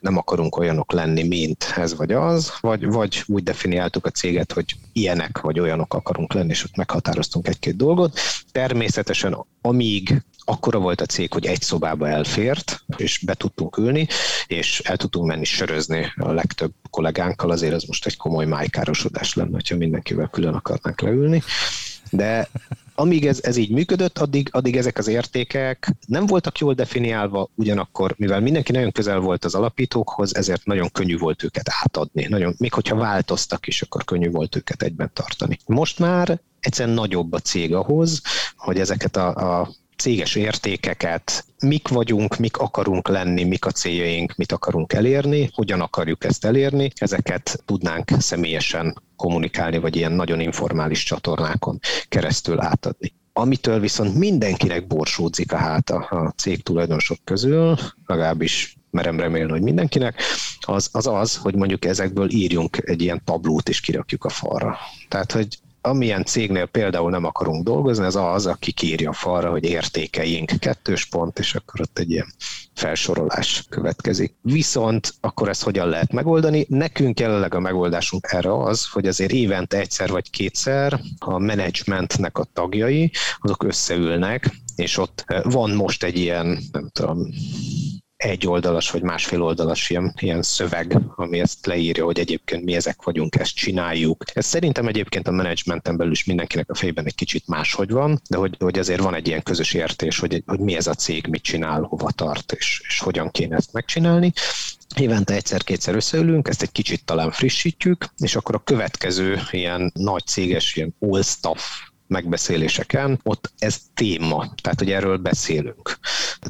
nem akarunk olyanok lenni, mint ez vagy az, vagy, vagy úgy definiáltuk a céget, hogy ilyenek vagy olyanok akarunk lenni, és ott meghatároztunk egy-két dolgot. Természetesen amíg akkora volt a cég, hogy egy szobába elfért, és be tudtunk ülni, és el tudtunk menni sörözni a legtöbb kollégánkkal, azért ez most egy komoly májkárosodás lenne, ha mindenkivel külön akarnánk leülni. De amíg ez, ez így működött, addig, addig ezek az értékek nem voltak jól definiálva, ugyanakkor, mivel mindenki nagyon közel volt az alapítókhoz, ezért nagyon könnyű volt őket átadni. Nagyon, még hogyha változtak is, akkor könnyű volt őket egyben tartani. Most már egyszerűen nagyobb a cég ahhoz, hogy ezeket a, a céges értékeket, mik vagyunk, mik akarunk lenni, mik a céljaink, mit akarunk elérni, hogyan akarjuk ezt elérni, ezeket tudnánk személyesen kommunikálni, vagy ilyen nagyon informális csatornákon keresztül átadni. Amitől viszont mindenkinek borsódzik a háta a cég tulajdonosok közül, legalábbis merem remélni, hogy mindenkinek, az, az az, hogy mondjuk ezekből írjunk egy ilyen tablót és kirakjuk a falra. Tehát, hogy amilyen cégnél például nem akarunk dolgozni, ez az, aki kírja falra, hogy értékeink kettős pont, és akkor ott egy ilyen felsorolás következik. Viszont akkor ezt hogyan lehet megoldani? Nekünk jelenleg a megoldásunk erre az, hogy azért évente egyszer vagy kétszer a menedzsmentnek a tagjai, azok összeülnek, és ott van most egy ilyen, nem tudom, egy oldalas vagy másfél oldalas ilyen, ilyen szöveg, ami ezt leírja, hogy egyébként mi ezek vagyunk, ezt csináljuk. Ez szerintem egyébként a menedzsmenten belül is mindenkinek a fejében egy kicsit máshogy van, de hogy, hogy azért van egy ilyen közös értés, hogy, hogy mi ez a cég, mit csinál, hova tart, és, és hogyan kéne ezt megcsinálni. Évente egyszer-kétszer összeülünk, ezt egy kicsit talán frissítjük, és akkor a következő ilyen nagy céges, ilyen all staff megbeszéléseken, ott ez téma, tehát hogy erről beszélünk.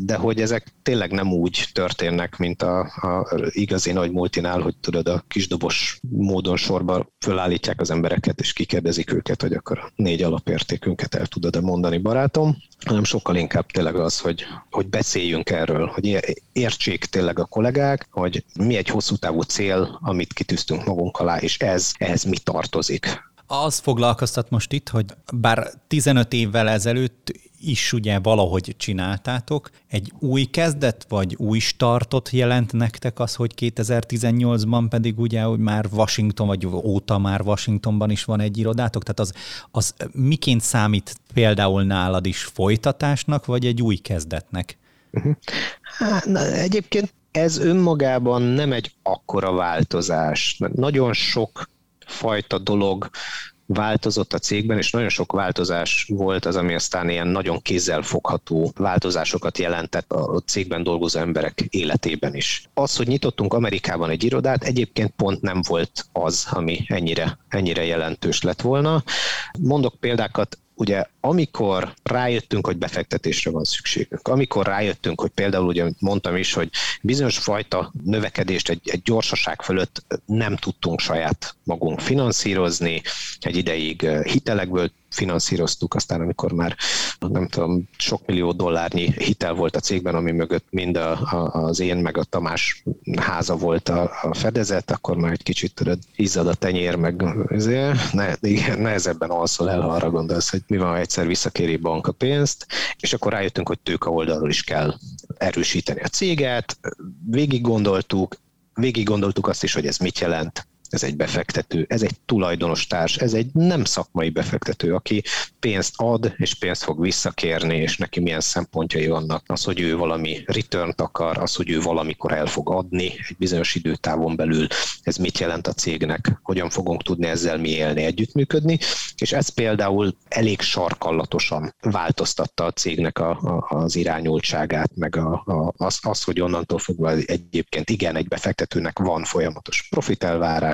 De hogy ezek tényleg nem úgy történnek, mint a, a igazi nagy multinál, hogy tudod, a kisdobos módon sorba fölállítják az embereket, és kikérdezik őket, hogy akkor négy alapértékünket el tudod-e mondani, barátom, hanem sokkal inkább tényleg az, hogy, hogy beszéljünk erről, hogy értsék tényleg a kollégák, hogy mi egy hosszú távú cél, amit kitűztünk magunk alá, és ez, ehhez mi tartozik az foglalkoztat most itt, hogy bár 15 évvel ezelőtt is ugye valahogy csináltátok, egy új kezdet vagy új startot jelent nektek az, hogy 2018-ban pedig ugye, hogy már Washington, vagy óta már Washingtonban is van egy irodátok, tehát az, az miként számít például nálad is folytatásnak, vagy egy új kezdetnek? Uh-huh. Hát, na, egyébként ez önmagában nem egy akkora változás. Nagyon sok fajta dolog változott a cégben, és nagyon sok változás volt az, ami aztán ilyen nagyon kézzelfogható változásokat jelentett a cégben dolgozó emberek életében is. Az, hogy nyitottunk Amerikában egy irodát, egyébként pont nem volt az, ami ennyire, ennyire jelentős lett volna. Mondok példákat, ugye amikor rájöttünk, hogy befektetésre van szükségünk, amikor rájöttünk, hogy például ugye mondtam is, hogy bizonyos fajta növekedést egy, egy gyorsaság fölött nem tudtunk saját magunk finanszírozni, egy ideig hitelekből finanszíroztuk, aztán amikor már nem tudom, sok millió dollárnyi hitel volt a cégben, ami mögött mind a, a, az én meg a Tamás háza volt a, a fedezet, akkor már egy kicsit tudod, izzad a tenyér, meg ezért, ne, igen, nehezebben alszol el, ha arra gondolsz, hogy mi van, ha egyszer visszakéri bank a pénzt, és akkor rájöttünk, hogy tőke oldalról is kell erősíteni a céget, végig gondoltuk, végig gondoltuk azt is, hogy ez mit jelent, ez egy befektető, ez egy tulajdonos társ, ez egy nem szakmai befektető, aki pénzt ad, és pénzt fog visszakérni, és neki milyen szempontjai vannak. Az, hogy ő valami return akar, az, hogy ő valamikor el fog adni egy bizonyos időtávon belül, ez mit jelent a cégnek, hogyan fogunk tudni ezzel mi élni, együttműködni, és ez például elég sarkallatosan változtatta a cégnek a, a, az irányultságát, meg a, a, az, az, hogy onnantól fogva egyébként igen, egy befektetőnek van folyamatos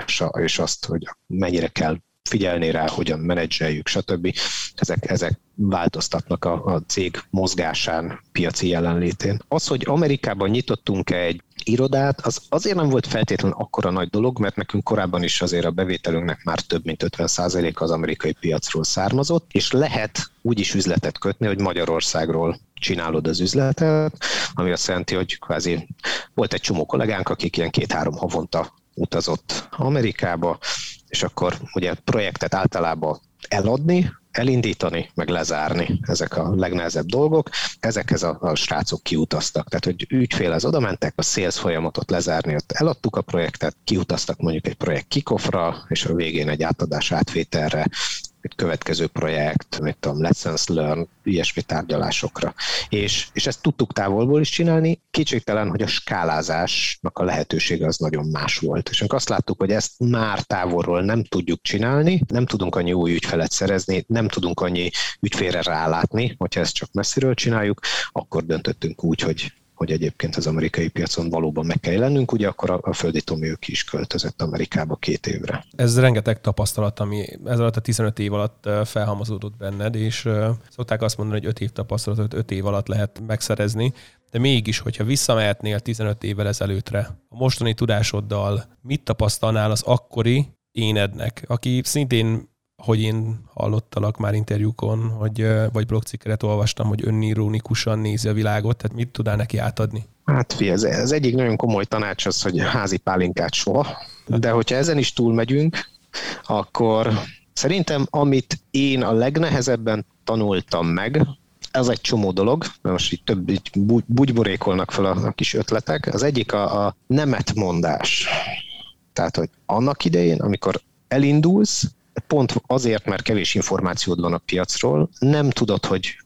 profitelvárása, és azt, hogy mennyire kell figyelni rá, hogyan menedzseljük, stb. Ezek, ezek változtatnak a, a cég mozgásán, piaci jelenlétén. Az, hogy Amerikában nyitottunk egy irodát, az azért nem volt feltétlenül akkora nagy dolog, mert nekünk korábban is azért a bevételünknek már több mint 50% az amerikai piacról származott, és lehet úgy is üzletet kötni, hogy Magyarországról csinálod az üzletet, ami azt jelenti, hogy kvázi volt egy csomó kollégánk, akik ilyen két-három havonta utazott Amerikába, és akkor ugye projektet általában eladni, elindítani, meg lezárni, ezek a legnehezebb dolgok. Ezekhez a, a srácok kiutaztak, tehát hogy ügyfél az oda mentek, a sales folyamatot lezárni, ott eladtuk a projektet, kiutaztak mondjuk egy projekt kikofra, és a végén egy átadás átvételre egy következő projekt, mit tudom, lessons learn, ilyesmi tárgyalásokra. És, és ezt tudtuk távolból is csinálni, kétségtelen, hogy a skálázásnak a lehetősége az nagyon más volt. És azt láttuk, hogy ezt már távolról nem tudjuk csinálni, nem tudunk annyi új ügyfelet szerezni, nem tudunk annyi ügyfélre rálátni, hogyha ezt csak messziről csináljuk, akkor döntöttünk úgy, hogy hogy egyébként az amerikai piacon valóban meg kell jelennünk, ugye akkor a, a földi Tomi ők is költözött Amerikába két évre. Ez rengeteg tapasztalat, ami ez alatt a 15 év alatt felhamozódott benned, és szokták azt mondani, hogy 5 év tapasztalatot 5 év alatt lehet megszerezni, de mégis, hogyha visszamehetnél 15 évvel ezelőttre, a mostani tudásoddal mit tapasztalnál az akkori énednek, aki szintén hogy én hallottalak már interjúkon, hogy, vagy blogcikkeret olvastam, hogy önironikusan nézi a világot, tehát mit tudnál neki átadni? Hát fi, ez, ez egyik nagyon komoly tanács az, hogy házi pálinkát soha, de hogyha ezen is túlmegyünk, akkor szerintem amit én a legnehezebben tanultam meg, ez egy csomó dolog, mert most így több így bugyborékolnak fel a, a kis ötletek. Az egyik a, a nemet mondás. Tehát, hogy annak idején, amikor elindulsz, pont azért, mert kevés információd van a piacról, nem tudod, hogy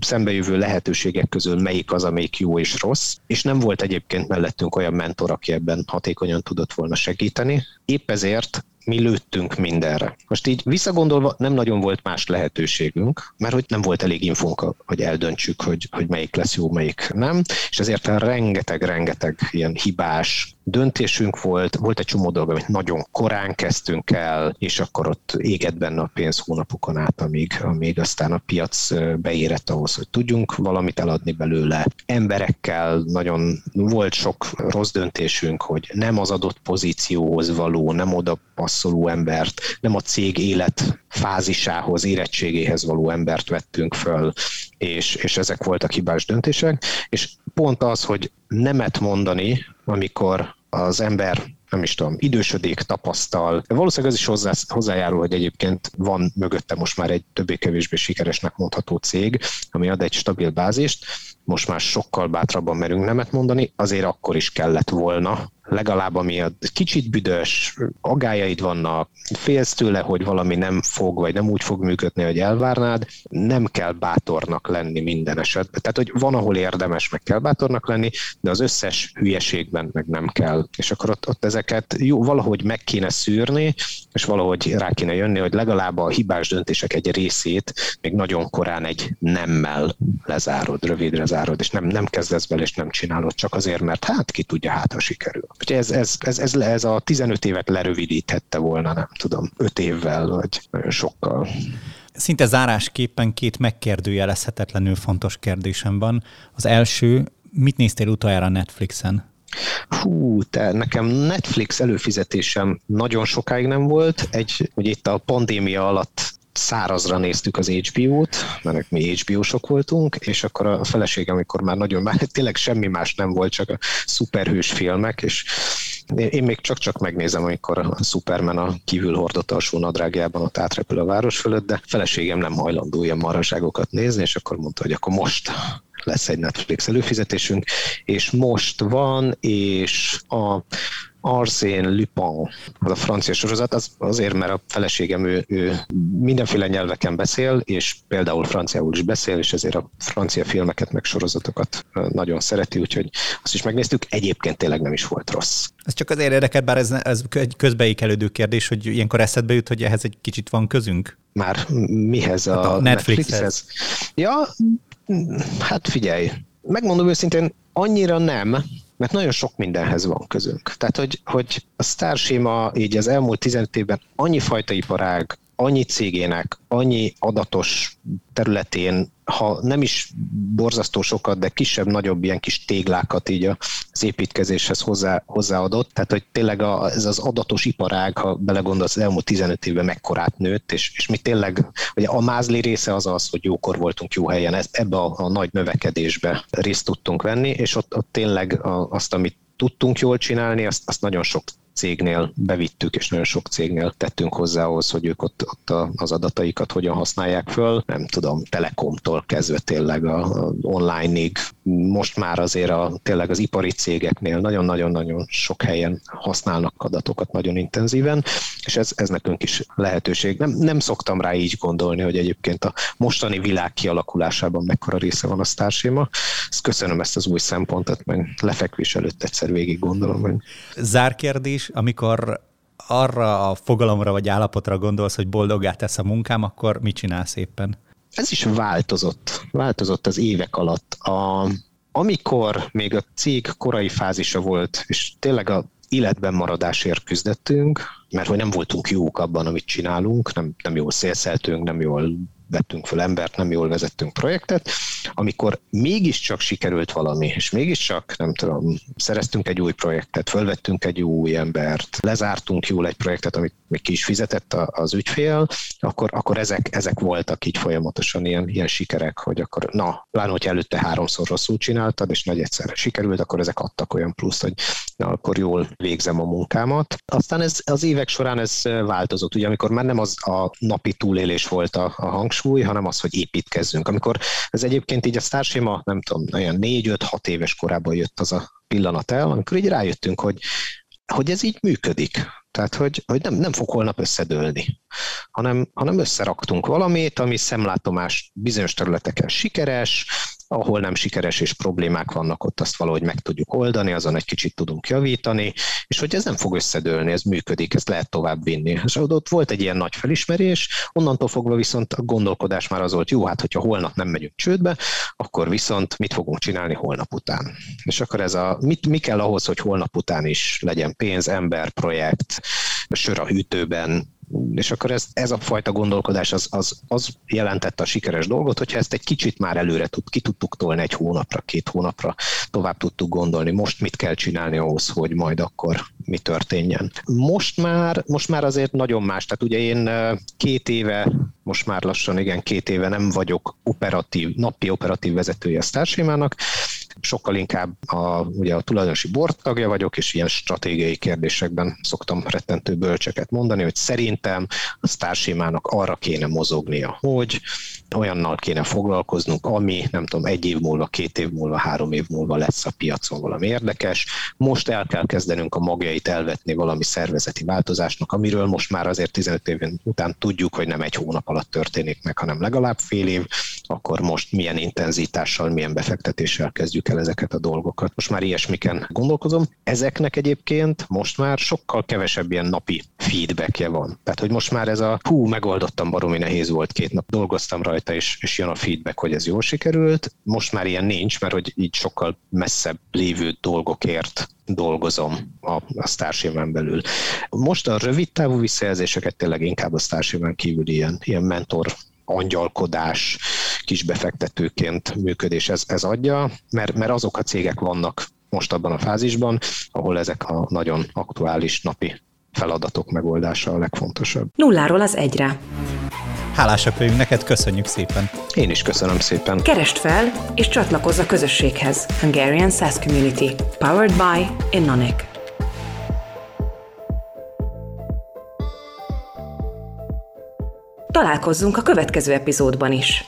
szembejövő lehetőségek közül melyik az, amelyik jó és rossz, és nem volt egyébként mellettünk olyan mentor, aki ebben hatékonyan tudott volna segíteni. Épp ezért mi lőttünk mindenre. Most így visszagondolva nem nagyon volt más lehetőségünk, mert hogy nem volt elég infónk, hogy eldöntsük, hogy, hogy melyik lesz jó, melyik nem, és ezért rengeteg-rengeteg ilyen hibás döntésünk volt, volt egy csomó dolog, amit nagyon korán kezdtünk el, és akkor ott égett benne a pénz hónapokon át, amíg, amíg aztán a piac beérett ahhoz, hogy tudjunk valamit eladni belőle. Emberekkel nagyon volt sok rossz döntésünk, hogy nem az adott pozícióhoz való, nem oda passzoló embert, nem a cég élet fázisához, érettségéhez való embert vettünk föl, és, és ezek voltak hibás döntések, és pont az, hogy nemet mondani, amikor az ember nem is tudom, idősödik, tapasztal. Valószínűleg ez is hozzá, hozzájárul, hogy egyébként van mögötte most már egy többé-kevésbé sikeresnek mondható cég, ami ad egy stabil bázist. Most már sokkal bátrabban merünk nemet mondani, azért akkor is kellett volna legalább ami a kicsit büdös, agájaid vannak, félsz tőle, hogy valami nem fog, vagy nem úgy fog működni, hogy elvárnád, nem kell bátornak lenni minden esetben. Tehát, hogy van, ahol érdemes, meg kell bátornak lenni, de az összes hülyeségben meg nem kell. És akkor ott, ott ezeket jó, valahogy meg kéne szűrni, és valahogy rá kéne jönni, hogy legalább a hibás döntések egy részét még nagyon korán egy nemmel lezárod, rövidre zárod, és nem, nem kezdesz bele, és nem csinálod csak azért, mert hát ki tudja, hát ha sikerül. Úgyhogy ez, ez, ez, ez, ez a 15 évet lerövidíthette volna, nem tudom, 5 évvel, vagy nagyon sokkal. Szinte zárásképpen két megkérdőjelezhetetlenül fontos kérdésem van. Az első, mit néztél utoljára Netflixen? Hú, te, nekem Netflix előfizetésem nagyon sokáig nem volt. Egy, hogy itt a pandémia alatt szárazra néztük az HBO-t, mert mi HBO-sok voltunk, és akkor a feleségem, amikor már nagyon, már tényleg semmi más nem volt, csak a szuperhős filmek, és én még csak-csak megnézem, amikor a Superman a kívül hordott alsó nadrágjában ott átrepül a város fölött, de feleségem nem hajlandó ilyen maraságokat nézni, és akkor mondta, hogy akkor most lesz egy Netflix előfizetésünk, és most van, és a Arsène Lupin, az a francia sorozat, az azért, mert a feleségem ő, ő mindenféle nyelveken beszél, és például franciául is beszél, és ezért a francia filmeket meg sorozatokat nagyon szereti, úgyhogy azt is megnéztük. Egyébként tényleg nem is volt rossz. Ez csak azért érdekel, bár ez, ez egy közbeékelődő kérdés, hogy ilyenkor eszedbe jut, hogy ehhez egy kicsit van közünk? Már mihez a, hát a Netflixhez? Netflixhez? Ja, hát figyelj, megmondom őszintén, annyira nem, mert nagyon sok mindenhez van közünk. Tehát, hogy, hogy a Starshima így az elmúlt 15 évben annyi fajta iparág, annyi cégének, annyi adatos területén, ha nem is borzasztó sokat, de kisebb-nagyobb ilyen kis téglákat így az építkezéshez hozzá, hozzáadott, tehát hogy tényleg a, ez az adatos iparág, ha belegondolsz, az elmúlt 15 évben mekkorát nőtt, és, és mi tényleg, ugye a mázli része az az, hogy jókor voltunk jó helyen, ezt, ebbe a, a nagy növekedésbe részt tudtunk venni, és ott, ott tényleg a, azt, amit tudtunk jól csinálni, azt, azt nagyon sok cégnél bevittük, és nagyon sok cégnél tettünk hozzá ahhoz, hogy ők ott, ott az adataikat hogyan használják föl. Nem tudom, Telekomtól kezdve tényleg a, a online-ig, most már azért a, tényleg az ipari cégeknél nagyon-nagyon-nagyon sok helyen használnak adatokat nagyon intenzíven, és ez, ez nekünk is lehetőség. Nem, nem szoktam rá így gondolni, hogy egyébként a mostani világ kialakulásában mekkora része van a Starséma. Ezt köszönöm ezt az új szempontot, meg lefekvés előtt egyszer végig gondolom. Hogy... Zárkérdés, amikor arra a fogalomra vagy állapotra gondolsz, hogy boldogá tesz a munkám, akkor mit csinálsz éppen? Ez is változott. Változott az évek alatt. A, amikor még a cég korai fázisa volt, és tényleg a életben maradásért küzdettünk, mert hogy nem voltunk jók abban, amit csinálunk, nem, nem jól szélszeltünk, nem jól vettünk fel embert, nem jól vezettünk projektet, amikor mégiscsak sikerült valami, és mégiscsak, nem tudom, szereztünk egy új projektet, fölvettünk egy új embert, lezártunk jól egy projektet, amit még ki is fizetett az ügyfél, akkor, akkor ezek, ezek voltak így folyamatosan ilyen, ilyen sikerek, hogy akkor na, pláne, hogy előtte háromszor rosszul csináltad, és nagy egyszerre sikerült, akkor ezek adtak olyan plusz, hogy na, akkor jól végzem a munkámat. Aztán ez az évek során ez változott, ugye amikor már nem az a napi túlélés volt a, a hangsúly, hanem az, hogy építkezzünk. Amikor ez egyébként így a Starséma, nem tudom, olyan 4-5-6 éves korában jött az a pillanat el, amikor így rájöttünk, hogy, hogy ez így működik. Tehát, hogy, hogy nem, nem fog holnap összedőlni, hanem, hanem összeraktunk valamit, ami szemlátomás bizonyos területeken sikeres, ahol nem sikeres és problémák vannak, ott azt valahogy meg tudjuk oldani, azon egy kicsit tudunk javítani, és hogy ez nem fog összedőlni, ez működik, ezt lehet tovább vinni. És ott volt egy ilyen nagy felismerés, onnantól fogva viszont a gondolkodás már az volt, jó, hát hogyha holnap nem megyünk csődbe, akkor viszont mit fogunk csinálni holnap után. És akkor ez a, mit, mi kell ahhoz, hogy holnap után is legyen pénz, ember, projekt, sör a hűtőben, és akkor ez, ez a fajta gondolkodás az, az, az jelentette a sikeres dolgot, hogyha ezt egy kicsit már előre tud, ki tudtuk tolni egy hónapra, két hónapra, tovább tudtuk gondolni, most mit kell csinálni ahhoz, hogy majd akkor mi történjen. Most már, most már azért nagyon más, tehát ugye én két éve, most már lassan igen, két éve nem vagyok operatív, napi operatív vezetője a Starsémának, sokkal inkább a, ugye a tulajdonosi bord tagja vagyok, és ilyen stratégiai kérdésekben szoktam rettentő bölcseket mondani, hogy szerintem a Starsémának arra kéne mozognia, hogy olyannal kéne foglalkoznunk, ami nem tudom, egy év múlva, két év múlva, három év múlva lesz a piacon valami érdekes. Most el kell kezdenünk a magjait elvetni valami szervezeti változásnak, amiről most már azért 15 év után tudjuk, hogy nem egy hónap alatt történik meg, hanem legalább fél év, akkor most milyen intenzitással, milyen befektetéssel kezdjük el ezeket a dolgokat. Most már ilyesmiken gondolkozom. Ezeknek egyébként most már sokkal kevesebb ilyen napi feedbackje van. Tehát, hogy most már ez a hú, megoldottam, baromi nehéz volt, két nap dolgoztam rajta, és, és jön a feedback, hogy ez jól sikerült. Most már ilyen nincs, mert hogy így sokkal messzebb lévő dolgokért dolgozom a, a Starship-en belül. Most a rövid távú visszajelzéseket tényleg inkább a Starship-en kívül ilyen, ilyen mentor angyalkodás, kis befektetőként működés ez, ez adja, mert, mert azok a cégek vannak most abban a fázisban, ahol ezek a nagyon aktuális napi feladatok megoldása a legfontosabb. Nulláról az egyre. Hálásak vagyunk neked, köszönjük szépen. Én is köszönöm szépen. Kerest fel és csatlakozz a közösséghez. Hungarian SaaS Community. Powered by Innonic. Találkozzunk a következő epizódban is.